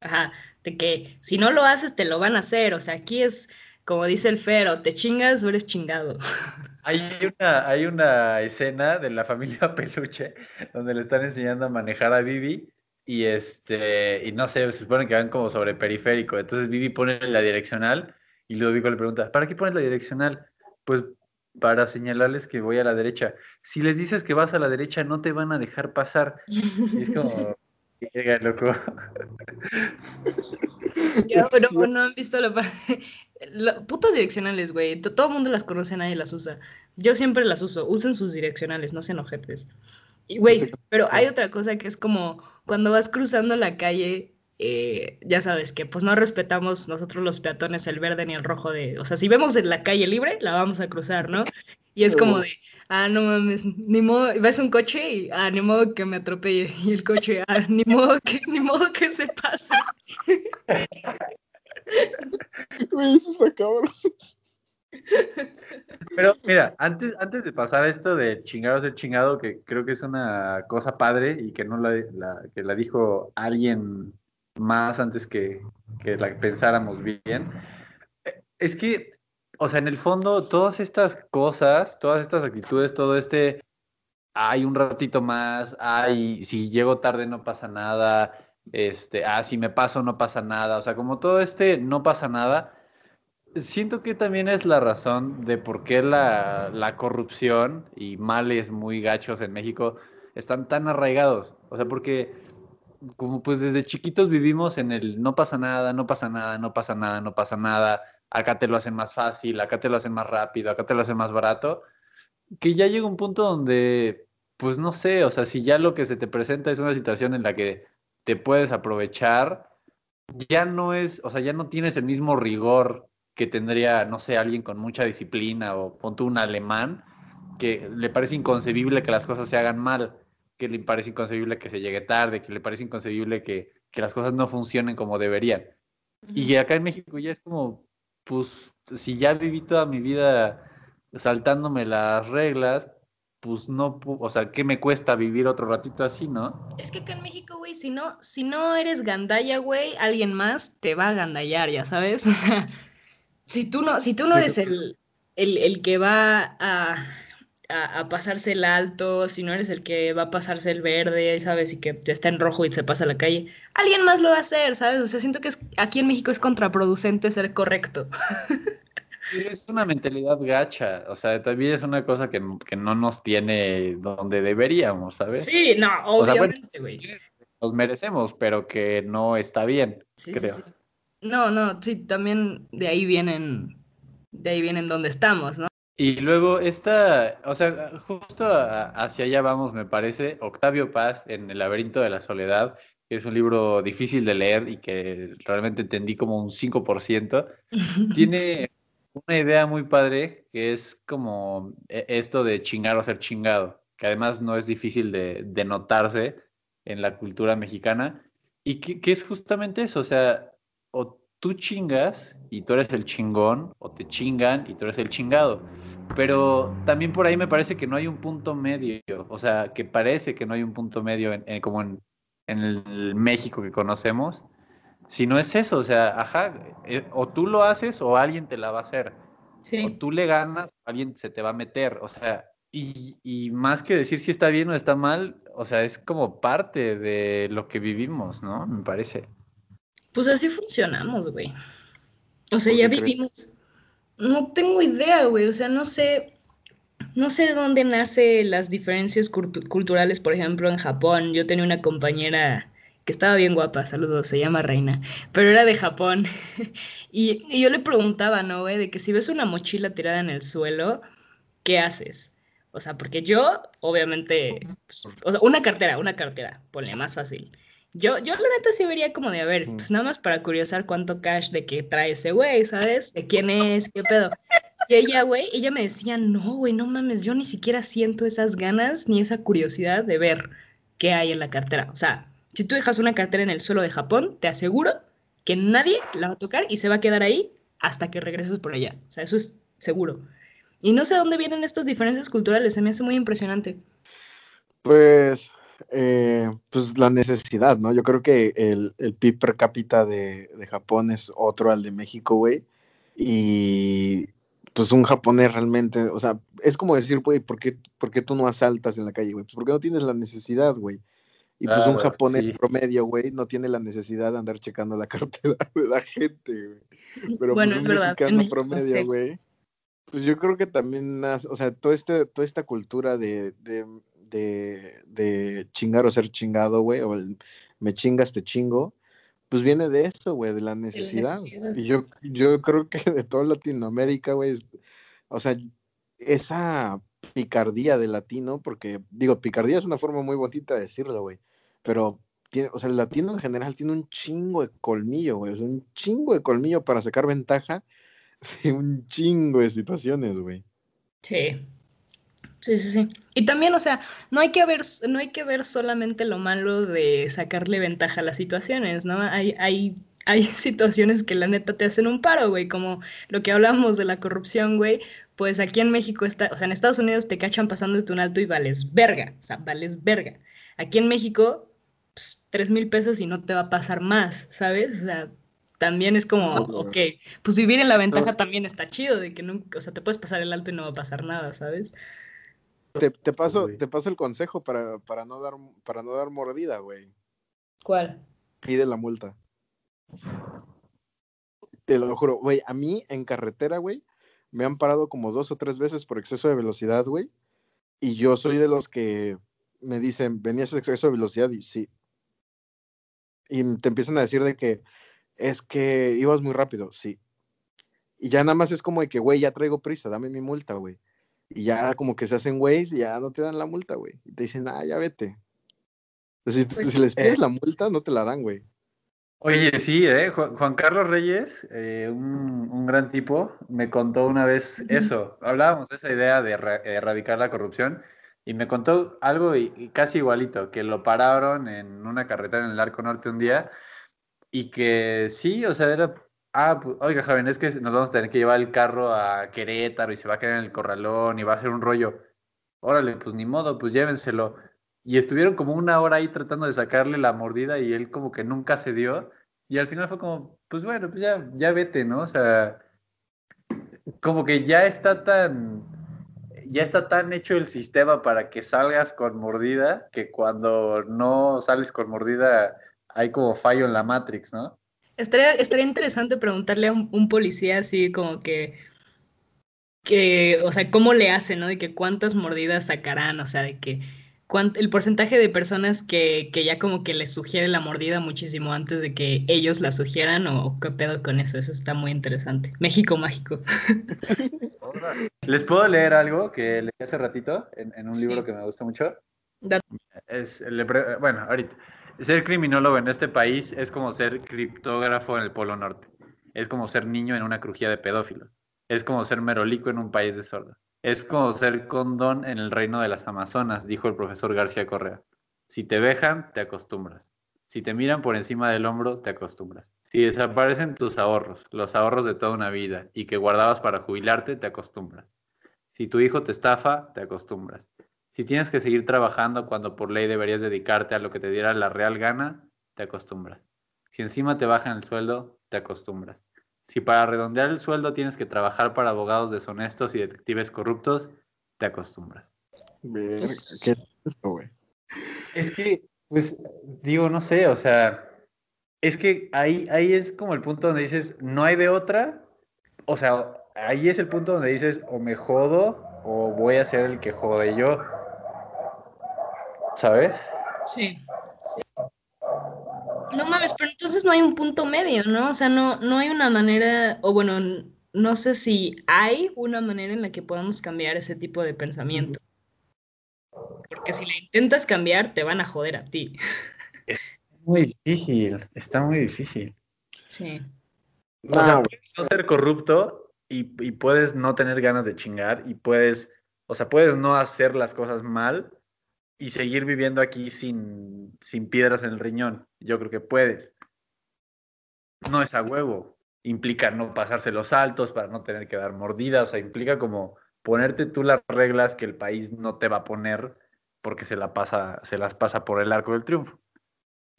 ajá, de que si no lo haces te lo van a hacer, o sea, aquí es como dice el Fero, te chingas o eres chingado. <laughs> Hay una, hay una escena de la familia <laughs> Peluche donde le están enseñando a manejar a Vivi y este, y no sé, se supone que van como sobre periférico. Entonces Vivi pone la direccional y Ludovico le pregunta, ¿para qué pones la direccional? Pues para señalarles que voy a la derecha. Si les dices que vas a la derecha, no te van a dejar pasar. Y es como, <laughs> llega loco. <laughs> Ya, <laughs> Sí, no, han visto la parte. la- putas direccionales, güey. To- Todo el mundo las conoce, nadie las usa. Yo siempre las uso. Usen sus direccionales, no sean ojetes. Y, güey, pero hay otra cosa que es como cuando vas cruzando la calle, eh, ya sabes que pues no respetamos nosotros los peatones el verde ni el rojo de... O sea, si vemos en la calle libre, la vamos a cruzar, ¿no? Y es como de, ah, no mames, ni modo, ves un coche y, ah, ni modo que me atropelle. <laughs> Y el coche, ah, ni modo que, ni modo que se pase. <laughs> Güey, eso está cabrón. Pero mira, antes, antes de pasar a esto de chingado a ser chingado, que creo que es una cosa padre y que no la, la- que la dijo alguien más antes que, que la pensáramos bien, es que, o sea, en el fondo, todas estas cosas, todas estas actitudes, todo este, hay un ratito más, ay, si llego tarde no pasa nada, este, ah, si me paso no pasa nada, o sea, como todo este no pasa nada. Siento que también es la razón de por qué la, la corrupción y males muy gachos en México están tan arraigados. O sea, porque como pues desde chiquitos vivimos en el no pasa nada, no pasa nada, no pasa nada, no pasa nada, acá te lo hacen más fácil, acá te lo hacen más rápido, acá te lo hacen más barato, que ya llega un punto donde, pues no sé, o sea, si ya lo que se te presenta es una situación en la que te puedes aprovechar, ya no es, o sea, ya no tienes el mismo rigor que tendría, no sé, alguien con mucha disciplina o ponte un alemán que le parece inconcebible que las cosas se hagan mal, que le parece inconcebible que se llegue tarde, que le parece inconcebible que, que las cosas no funcionen como deberían. Y acá en México ya es como, pues, si ya viví toda mi vida saltándome las reglas, pues no, o sea, ¿qué me cuesta vivir otro ratito así, no? Es que acá en México, güey, si no, si no eres gandalla, güey, alguien más te va a gandallar, ya sabes. <laughs> O sea, si tú no, si tú no eres el, el, el que va a, a, a pasarse el alto, si no eres el que va a pasarse el verde, ¿sabes? Y que está en rojo y se pasa a la calle, alguien más lo va a hacer, ¿sabes? O sea, siento que es, aquí en México es contraproducente ser correcto. <laughs> Sí, Es una mentalidad gacha, o sea, también es una cosa que, que no nos tiene donde deberíamos, ¿sabes? Sí, no, O sea, bueno, obviamente, güey. Nos merecemos, pero que no está bien, Sí, sí, creo. sí. No, no, sí, también de ahí vienen, de ahí vienen donde estamos, ¿no? Y luego esta, o sea, justo a- hacia allá vamos, me parece, Octavio Paz en El laberinto de la soledad, que es un libro difícil de leer y que realmente entendí como un 5%, <laughs> tiene una idea muy padre que es como e- esto de chingar o ser chingado, que además no es difícil de, de notarse en la cultura mexicana y que, que es justamente eso, o sea, o tú chingas y tú eres el chingón, o te chingan y tú eres el chingado. Pero también por ahí me parece que no hay un punto medio, o sea, que parece que no hay un punto medio en, en- como en, en el México que conocemos. Si no es eso, o sea, ajá, eh, o tú lo haces o alguien te la va a hacer. O Sí. tú le ganas, alguien se te va a meter, o sea, y, y más que decir si está bien o está mal, o sea, es como parte de lo que vivimos, ¿no? Me parece. Pues así funcionamos, güey. O sea, ¿Por ya crees? No tengo idea, güey. O sea, no sé, no sé de dónde nacen las diferencias cultu- culturales, por ejemplo, en Japón. Yo tenía una compañera que estaba bien guapa, saludos, se llama Reina, pero era de Japón. <laughs> Y, y yo le preguntaba, ¿no, güey? De que si ves una mochila tirada en el suelo, ¿qué haces? O sea, porque yo, obviamente, pues, o sea, una cartera, una cartera, ponle más fácil. Yo, yo la neta sí vería como de, a ver, pues nada más para curiosar cuánto cash de que trae ese güey, ¿sabes? De quién es, qué pedo. Y ella, güey, ella me decía, no, güey, no mames, yo ni siquiera siento esas ganas ni esa curiosidad de ver qué hay en la cartera. O sea, si tú dejas una cartera en el suelo de Japón, te aseguro que nadie la va a tocar y se va a quedar ahí hasta que regreses por allá. O sea, eso es seguro. Y no sé dónde vienen estas diferencias culturales, se me hace muy impresionante. Pues, eh, pues la necesidad, ¿no? Yo creo que el, el PIB per cápita de, de Japón es otro al de México, güey. Y pues un japonés realmente, o sea, es como decir, güey, ¿por qué, por qué tú no asaltas en la calle, güey? Pues porque no tienes la necesidad, güey. Y pues un japonés sí. promedio, güey, no tiene la necesidad de andar checando la <laughs> cartera de la gente, güey. Pero bueno, pues es un verdad. mexicano México, promedio, sí. güey. Pues yo creo que también, o sea, todo este, toda esta cultura de, de, de, de chingar o ser chingado, güey, o el me chingas, te chingo, pues viene de eso, güey, de la necesidad. necesidad. Y yo, yo creo que de toda Latinoamérica, güey, o sea, esa picardía de latino, porque digo, picardía es una forma muy bonita de decirlo, güey, pero tiene, o sea, el latino en general tiene un chingo de colmillo, güey, o sea, un chingo de colmillo para sacar ventaja <laughs> de un chingo de situaciones, güey. Sí. Sí, sí, sí. Y también, o sea, no hay que ver, no hay que ver solamente lo malo de sacarle ventaja a las situaciones, ¿no? Hay, hay, hay <laughs> situaciones que la neta te hacen un paro, güey, como lo que hablamos de la corrupción, güey. Pues aquí en México está, o sea, en Estados Unidos te cachan pasándote un alto y vales verga, o sea, vales verga. Aquí en México, pues, tres mil pesos y no te va a pasar más, ¿sabes? O sea, también es como, ok, pues vivir en la ventaja también está chido, de que nunca, o sea, te puedes pasar el alto y no va a pasar nada, ¿sabes? Te, te paso, te paso el consejo para, para, no dar, para no dar mordida, güey. ¿Cuál? Pide la multa. Te lo juro, güey, a mí en carretera, güey, me han parado como dos o tres veces por exceso de velocidad, güey. Y yo soy de los que me dicen, ¿venías a exceso de velocidad? Y sí. Y te empiezan a decir de que es que ibas muy rápido, sí. Y ya nada más es como de que, güey, ya traigo prisa, dame mi multa, güey. Y ya como que se hacen güeyes y ya no te dan la multa, güey. Y te dicen, ah, ya vete. Entonces, si, Pues, si les pides eh. la multa, no te la dan, güey. Oye, sí, ¿eh? Ju- Juan Carlos Reyes, eh, un, un gran tipo, me contó una vez eso. Hablábamos de esa idea de erra- erradicar la corrupción y me contó algo i- casi igualito, que lo pararon en una carretera en el Arco Norte un día y que sí, o sea, era, ah, pu- oiga, Javier, es que nos vamos a tener que llevar el carro a Querétaro y se va a quedar en el corralón y va a ser un rollo. Órale, pues ni modo, pues llévenselo. Y estuvieron como una hora ahí tratando de sacarle la mordida y él como que nunca se dio. Y al final fue como, pues bueno, pues ya, ya vete, ¿no? O sea, como que ya está tan, ya está tan hecho el sistema para que salgas con mordida que cuando no sales con mordida hay como fallo en la Matrix, ¿no? Estaría, estaría interesante preguntarle a un, un policía así como que, que, o sea, cómo le hacen, ¿no? De que cuántas mordidas sacarán, o sea, de que cuán- el porcentaje de personas que, que ya como que les sugiere la mordida muchísimo antes de que ellos la sugieran o qué pedo con eso, eso está muy interesante. México mágico. <laughs> ¿Les puedo leer algo que leí hace ratito en, en un Sí. libro que me gusta mucho? Es, le pre- bueno, ahorita. Ser criminólogo en este país es como ser criptógrafo en el Polo Norte. Es como ser niño en una crujía de pedófilos. Es como ser merolico en un país de sordos. Es como ser condón en el reino de las Amazonas, dijo el profesor García Correa. Si te vejan, te acostumbras. Si te miran por encima del hombro, te acostumbras. Si desaparecen tus ahorros, los ahorros de toda una vida, y que guardabas para jubilarte, te acostumbras. Si tu hijo te estafa, te acostumbras. Si tienes que seguir trabajando cuando por ley deberías dedicarte a lo que te diera la real gana, te acostumbras. Si encima te bajan el sueldo, te acostumbras. Si para redondear el sueldo tienes que trabajar para abogados deshonestos y detectives corruptos, te acostumbras. Pues- ¿Qué es esto, güey? Es que, pues, digo, no sé, o sea, es que ahí, ahí es como el punto donde dices, no hay de otra. O sea, ahí es el punto donde dices, o me jodo o voy a ser el que jode yo. ¿Sabes? Sí. No mames, pero entonces no hay un punto medio, ¿no? O sea, no, no hay una manera, o bueno, no sé si hay una manera en la que podamos cambiar ese tipo de pensamiento. Porque si la intentas cambiar, te van a joder a ti. Muy difícil, está muy difícil. Sí. O sea, puedes no ser corrupto y, y puedes no tener ganas de chingar y puedes, o sea, puedes no hacer las cosas mal y seguir viviendo aquí sin, sin piedras en el riñón. Yo creo que puedes. No es a huevo. Implica no pasarse los saltos para no tener que dar mordida. O sea, implica como ponerte tú las reglas que el país no te va a poner porque se, la pasa, se las pasa por el arco del triunfo.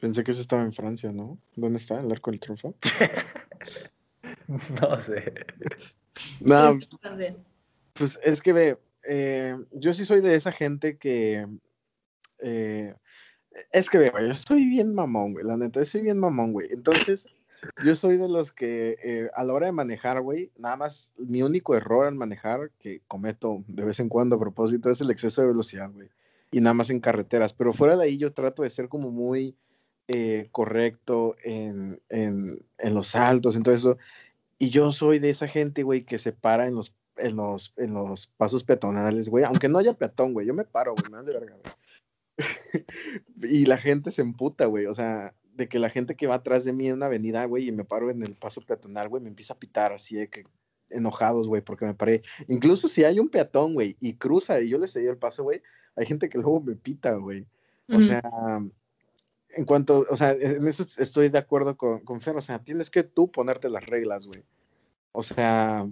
Pensé que eso estaba en Francia, ¿no? ¿Dónde está el arco del triunfo? <laughs> no sé. No, pues es que ve, eh, yo sí soy de esa gente que. Eh, es que yo soy bien mamón, güey. La neta, yo soy bien mamón, güey. Entonces, yo soy de los que eh, a la hora de manejar, güey, nada más mi único error al manejar que cometo de vez en cuando a propósito es el exceso de velocidad, güey. Y nada más en carreteras. Pero fuera de ahí, yo trato de ser como muy eh, correcto en, en, en, los saltos, en todo eso. Y yo soy de esa gente, güey, que se para en los, en los, en los pasos peatonales, güey. Aunque no haya peatón, güey. Yo me paro, güey. Me vale verga, güey. <laughs> y la gente se emputa, güey. O sea, de que la gente que va atrás de mí en una avenida, güey, y me paro en el paso peatonal, güey, me empieza a pitar así de que enojados, güey, porque me paré. Incluso si hay un peatón, güey, y cruza y yo le cedí el paso, güey, hay gente que luego me pita, güey. O sea, en cuanto, o sea, en eso estoy de acuerdo con, con Fer, o sea, tienes que tú ponerte las reglas, güey. O sea,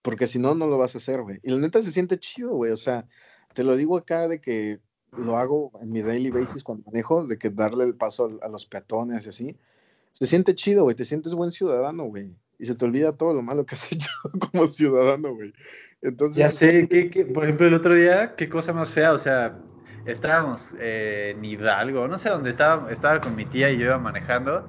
porque si no, no lo vas a hacer, güey. Y la neta se siente chido, güey. O sea, te lo digo acá de que lo hago en mi daily basis cuando manejo, de que darle el paso a los peatones y así. Se siente chido, güey. Te sientes buen ciudadano, güey. Y se te olvida todo lo malo que has <laughs> hecho como ciudadano, güey. Entonces. Ya sé, que, por ejemplo, el otro día, qué cosa más fea. O sea, estábamos eh, en Hidalgo, no sé dónde estaba, estaba con mi tía y yo iba manejando.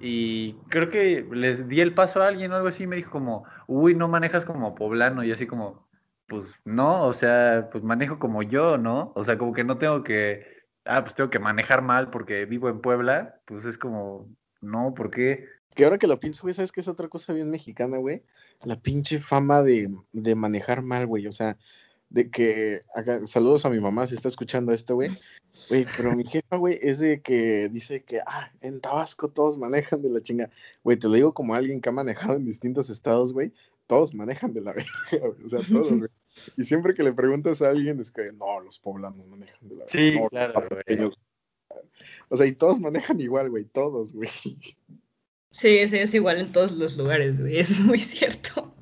Y creo que les di el paso a alguien o algo así. Y me dijo como, uy, no manejas como poblano. Y así como, pues no, o sea, pues manejo como yo, ¿no? O sea, como que no tengo que, ah, pues tengo que manejar mal porque vivo en Puebla, pues es como, no, ¿por qué? Que ahora que lo pienso, güey, ¿sabes qué es otra cosa bien mexicana, güey? La pinche fama de, de manejar mal, güey, o sea, de que, acá, saludos a mi mamá si está escuchando esto, güey, güey, pero mi jefa, güey, es de que dice que, ah, en Tabasco todos manejan de la chinga, güey, te lo digo como alguien que ha manejado en distintos estados, güey, todos manejan de la <laughs> verga, o sea, todos, güey. Y siempre que le preguntas a alguien es que no, los poblanos manejan de la Sí, claro, güey. O sea, y todos manejan igual, güey, todos, güey. Sí, sí, es igual en todos los lugares, güey, eso es muy cierto.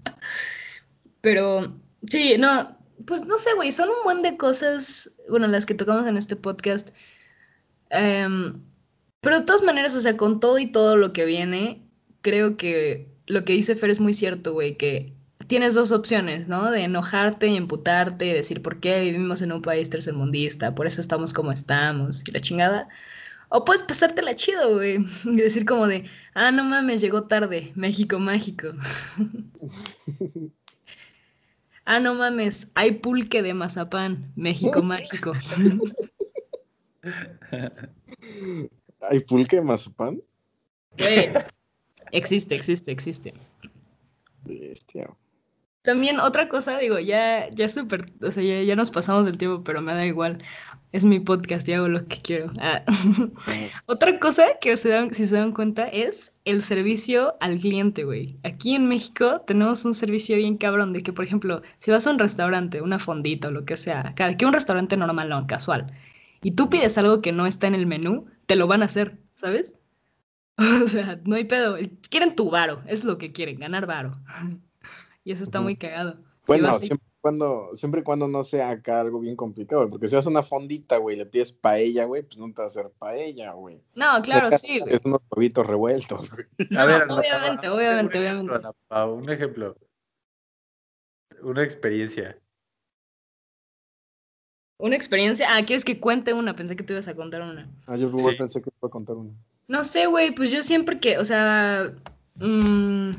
Pero, sí, no, pues no sé, güey, son un buen de cosas, bueno, las que tocamos en este podcast. Um, pero de todas maneras, o sea, con todo y todo lo que viene, creo que lo que dice Fer es muy cierto, güey, que tienes dos opciones, ¿no? De enojarte y emputarte y decir por qué vivimos en un país tercermundista, por eso estamos como estamos y la chingada. O puedes pasártela chido, güey, <laughs> y decir como de, ah, no mames, llegó tarde, México mágico. <laughs> ah, no mames, hay pulque de mazapán, México mágico. <laughs> ¿Hay pulque de mazapán? Güey, existe, existe, existe. Bestia. También otra cosa, digo, ya, ya súper, o sea, ya, nos pasamos del tiempo, pero me da igual. Es mi podcast y hago lo que quiero. Ah. <laughs> otra cosa que se dan, si se dan cuenta es el servicio al cliente, güey. Aquí en México tenemos un servicio bien cabrón de que, por ejemplo, si vas a un restaurante, una fondita o lo que sea, que un restaurante normal, no, casual, y tú pides algo que no está en el menú, te lo van a hacer, ¿sabes? <laughs> O sea, no hay pedo. Quieren tu varo, es lo que quieren, ganar varo. Y eso está muy cagado. Bueno, siempre, cuando, siempre y cuando no sea acá algo bien complicado, porque si vas a una fondita, güey, le pides paella, güey, pues no te va a hacer paella, güey. No, claro, sí, güey. unos huevitos revueltos, güey. <laughs> a ver, obviamente, obviamente, obviamente. un ejemplo. Una experiencia. ¿Una experiencia? Ah, ¿quieres que cuente una? Pensé que tú ibas a contar una. Ah, yo pensé que te iba a contar una. No sé, güey, pues yo siempre que, o sea, mmm,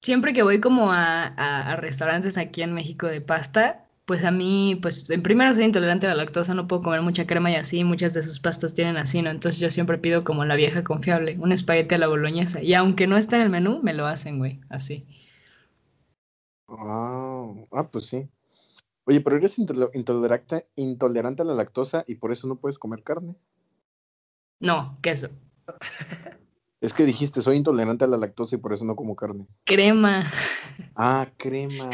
siempre que voy como a, restaurantes aquí en México de pasta, pues a mí, pues en primera soy intolerante a la lactosa, no puedo comer mucha crema y así, muchas de sus pastas tienen así, ¿no? Entonces yo siempre pido como la vieja confiable, un espagueti a la boloñesa. Y aunque no esté en el menú, me lo hacen, güey, así. Ah, ah, pues sí. Oye, pero eres intolerante, intolerante a la lactosa y por eso no puedes comer carne. No, queso. Es que dijiste, soy intolerante a la lactosa y por eso no como carne. Crema. Ah, crema.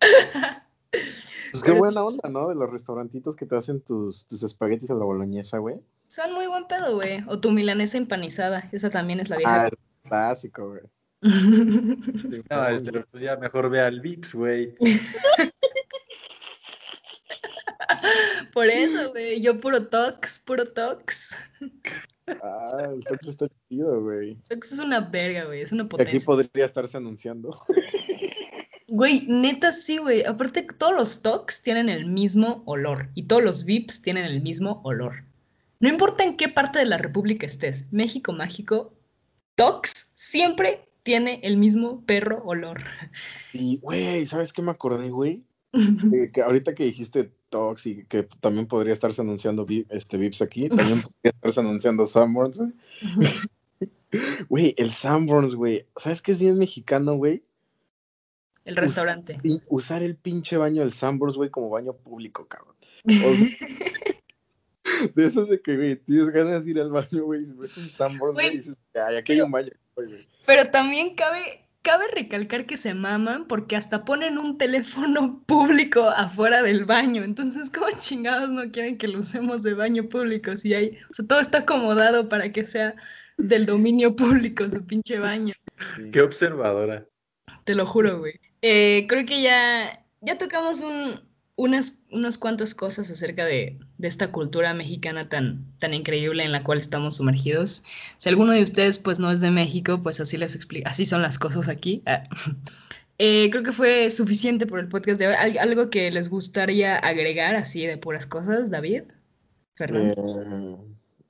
<laughs> Pues qué buena onda, ¿no? De los restaurantitos que te hacen tus, tus espaguetis a la boloñesa, güey. Son muy buen pedo, güey. O tu milanesa empanizada. Esa también es la vieja. Ah, clásico, güey. <laughs> no, pero pues ya mejor ve al Vips, güey. <laughs> <laughs> Por eso, güey. Yo puro tox, puro tox. Ah, el Tox está chido, güey. Tox es una verga, güey. Es una potencia. Aquí podría estarse anunciando. <laughs> Güey, neta sí, güey. Aparte, todos los Tox tienen el mismo olor. Y todos los VIPs tienen el mismo olor. No importa en qué parte de la República estés, México mágico, Tox siempre tiene el mismo perro olor. Y, güey, ¿sabes qué me acordé, güey? <laughs> que ahorita que dijiste TikToks y que también podría estarse anunciando este Vips aquí. <laughs> También podría estarse anunciando Sanborns, güey. <laughs> Güey, el Sanborns, güey. ¿Sabes qué es bien mexicano, güey? El restaurante. Usar el pinche baño del Sanborns, güey, como baño público, cabrón. <laughs> O sea, de esos de que, güey, tienes ganas de ir al baño, güey, ves un Sanborns, güey, dices, ay, aquí hay un baño, güey. Pero también cabe, cabe recalcar que se maman porque hasta ponen un teléfono <laughs> público afuera del baño. Entonces, ¿cómo chingados no quieren que lo usemos de baño público? Si hay, o sea, todo está acomodado para que sea del dominio público su pinche baño. Sí. Qué observadora. Te lo juro, güey. Eh, creo que ya, ya tocamos un, unas, unas cuantas cosas acerca de, de esta cultura mexicana tan, tan increíble en la cual estamos sumergidos. Si alguno de ustedes pues no es de México, pues así les explico, así son las cosas aquí. Ah. <laughs> Eh, creo que fue suficiente por el podcast de hoy. ¿Al- ¿Algo que les gustaría agregar así de puras cosas, David? Fernando.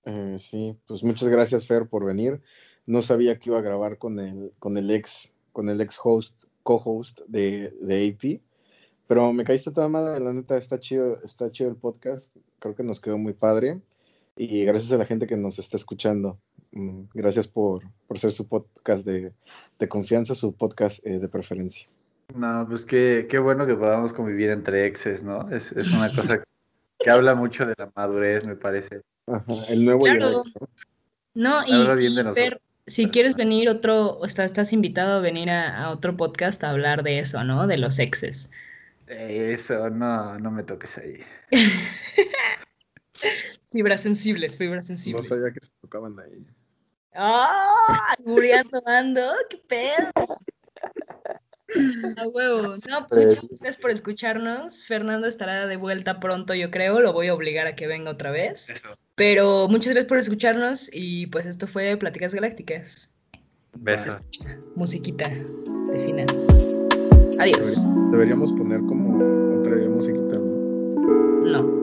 Eh, eh, sí, pues muchas gracias, Fer, por venir. No sabía que iba a grabar con el, con el ex, con el ex host, co-host de, de AP, pero me caíste toda madre, la neta, está chido, está chido el podcast, creo que nos quedó muy padre, y gracias a la gente que nos está escuchando. Mm, Gracias por, por ser su podcast de, de confianza, su podcast eh, de preferencia. No, pues qué, qué bueno que podamos convivir entre exes, ¿no? Es, es una <laughs> cosa que habla mucho de la madurez, me parece. Ajá, el nuevo y el Claro. ex, ¿no? No, y, bien de. Fer, si quieres venir otro, o está- estás invitado a venir a, a otro podcast a hablar de eso, ¿no? De los exes. Eso, no, no me toques ahí. <laughs> Fibras sensibles, fibras No sensibles. sabía que se tocaban ahí. ¡Ah! Albureando ando, ¡qué pedo! <laughs> A huevo. No, pues muchas gracias por escucharnos. Fernando estará de vuelta pronto, yo creo. Lo voy a obligar a que venga otra vez. Eso. Pero muchas gracias por escucharnos y pues esto fue Pláticas Galácticas. Besos. Musiquita de final. Adiós. Deberíamos poner como otra musiquita, ¿no? No.